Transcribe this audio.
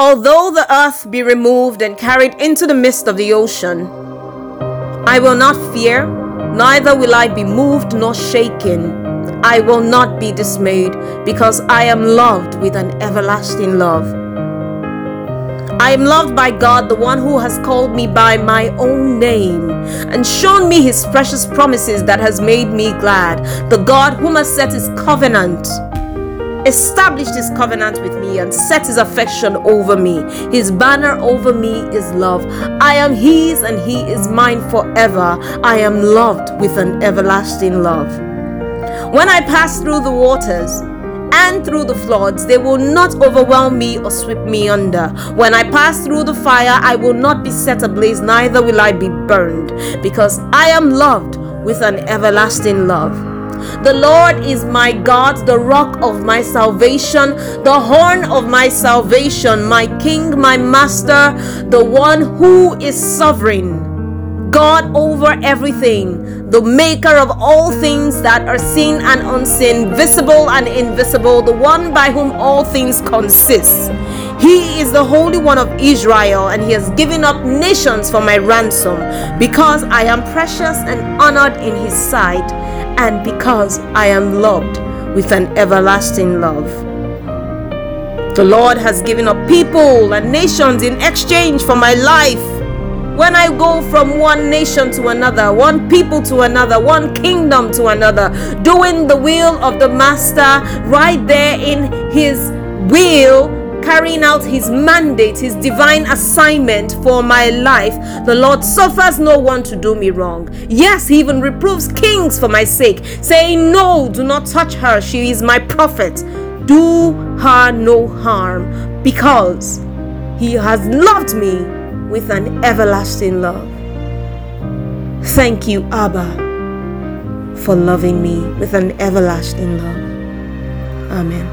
Although the earth be removed and carried into the midst of the ocean, I will not fear, neither will I be moved nor shaken. I will not be dismayed, because I am loved with an everlasting love. I am loved by God, the one who has called me by my own name and shown me his precious promises that has made me glad. The God whom has set his covenant, established his covenant with me, and set his affection over me. His banner over me is love. I am his and he is mine forever. I am loved with an everlasting love. When I pass through the waters, and through the floods, they will not overwhelm me or sweep me under. When I pass through the fire, I will not be set ablaze, neither will I be burned, because I am loved with an everlasting love. The Lord is my God, the rock of my salvation, the horn of my salvation, my King, my Master, the one who is sovereign. God over everything, the maker of all things that are seen and unseen, visible and invisible, the one by whom all things consist. He is the Holy One of Israel, and He has given up nations for my ransom, because I am precious and honored in His sight, and because I am loved with an everlasting love. The Lord has given up people and nations in exchange for my life when I go from one nation to another, one people to another, one kingdom to another, doing the will of the Master right there in His will, carrying out His mandate, His divine assignment for my life, the Lord suffers no one to do me wrong. Yes, He even reproves kings for my sake, saying, No, do not touch her, she is my prophet. Do her no harm, because He has loved me with an everlasting love. Thank you, Abba, for loving me with an everlasting love. Amen.